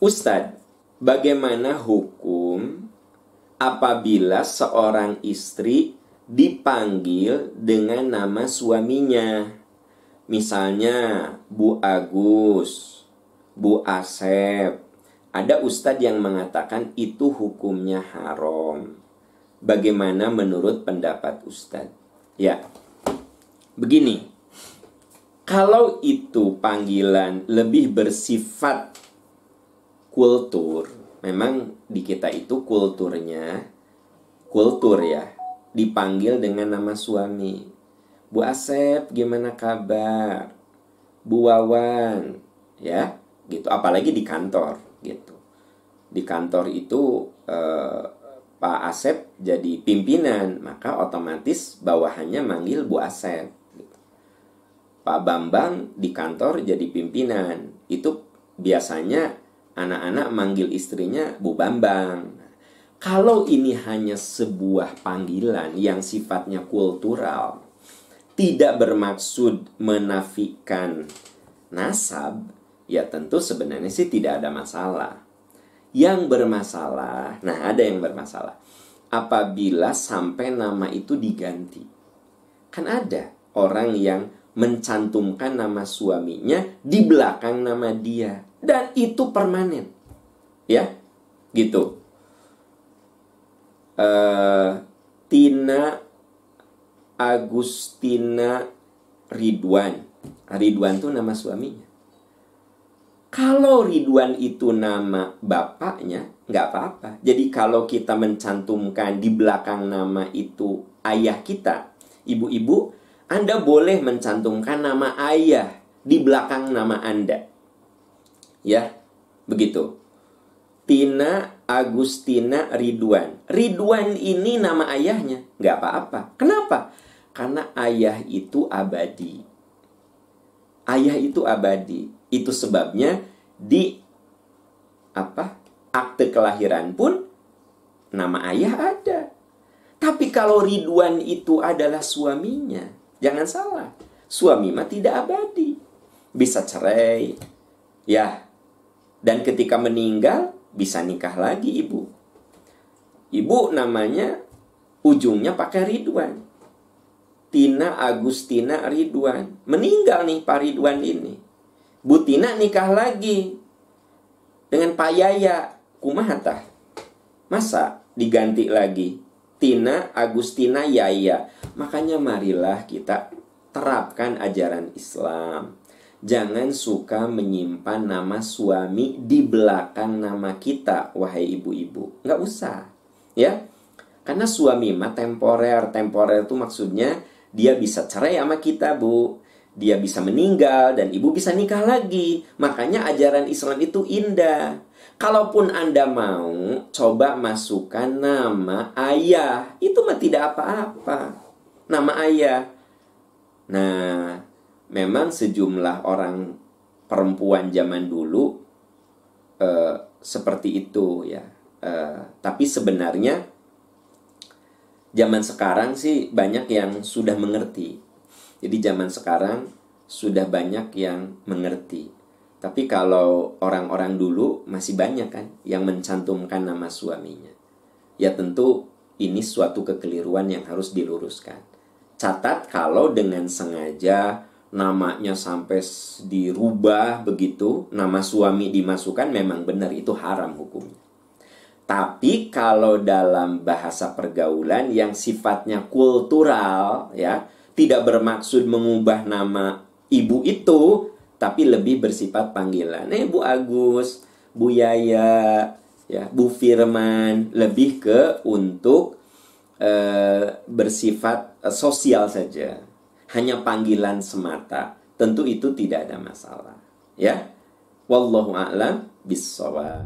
Ustadz, bagaimana hukum apabila seorang istri dipanggil dengan nama suaminya? Misalnya Bu Agus, Bu Asep. Ada ustadz yang mengatakan itu hukumnya haram. Bagaimana menurut pendapat ustadz? Ya, begini. Kalau itu panggilan lebih bersifat kultur, memang di kita itu kulturnya kultur ya, dipanggil dengan nama suami. Bu Asep, gimana kabar? Bu Wawan, ya, gitu. Apalagi di kantor, gitu. Di kantor itu eh, Pak Asep jadi pimpinan, maka otomatis bawahannya manggil Bu Asep. Gitu. Pak Bambang di kantor jadi pimpinan, itu biasanya anak-anak manggil istrinya Bu Bambang. Kalau ini hanya sebuah panggilan yang sifatnya kultural, tidak bermaksud menafikan nasab, ya tentu sebenarnya sih tidak ada masalah. Yang bermasalah, nah ada yang bermasalah. Apabila sampai nama itu diganti. Kan ada orang yang mencantumkan nama suaminya di belakang nama dia dan itu permanen. Ya gitu. Uh, Tina Agustina Ridwan. Ridwan tuh nama suaminya. Kalau Ridwan itu nama bapaknya nggak apa-apa. Jadi kalau kita mencantumkan di belakang nama itu ayah kita ibu-ibu anda boleh mencantumkan nama ayah di belakang nama Anda. Ya, begitu. Tina Agustina Ridwan. Ridwan ini nama ayahnya, nggak apa-apa. Kenapa? Karena ayah itu abadi. Ayah itu abadi. Itu sebabnya di apa? Akte kelahiran pun nama ayah ada. Tapi kalau Ridwan itu adalah suaminya, jangan salah. Suami mah tidak abadi. Bisa cerai. Ya. Dan ketika meninggal bisa nikah lagi ibu. Ibu namanya ujungnya pakai Ridwan. Tina Agustina Ridwan. Meninggal nih Pak Ridwan ini. Bu Tina nikah lagi dengan Pak Yaya. Kumahata. Masa diganti lagi? Tina Agustina Yaya. Makanya marilah kita terapkan ajaran Islam. Jangan suka menyimpan nama suami di belakang nama kita, wahai ibu-ibu. Nggak usah, ya. Karena suami mah temporer. Temporer itu maksudnya dia bisa cerai sama kita, Bu. Dia bisa meninggal dan ibu bisa nikah lagi. Makanya ajaran Islam itu indah. Kalaupun Anda mau coba masukkan nama ayah, itu mah tidak apa-apa. Nama ayah. Nah, memang sejumlah orang perempuan zaman dulu uh, seperti itu ya. Uh, tapi sebenarnya zaman sekarang sih banyak yang sudah mengerti. Jadi zaman sekarang sudah banyak yang mengerti. Tapi kalau orang-orang dulu masih banyak kan yang mencantumkan nama suaminya. Ya tentu ini suatu kekeliruan yang harus diluruskan. Catat kalau dengan sengaja namanya sampai dirubah begitu, nama suami dimasukkan memang benar itu haram hukumnya. Tapi kalau dalam bahasa pergaulan yang sifatnya kultural ya, tidak bermaksud mengubah nama ibu itu, tapi lebih bersifat panggilan. Eh Bu Agus, Bu Yaya, ya, Bu Firman, lebih ke untuk uh, bersifat uh, sosial saja hanya panggilan semata, tentu itu tidak ada masalah. Ya. Wallahu a'lam bissawab.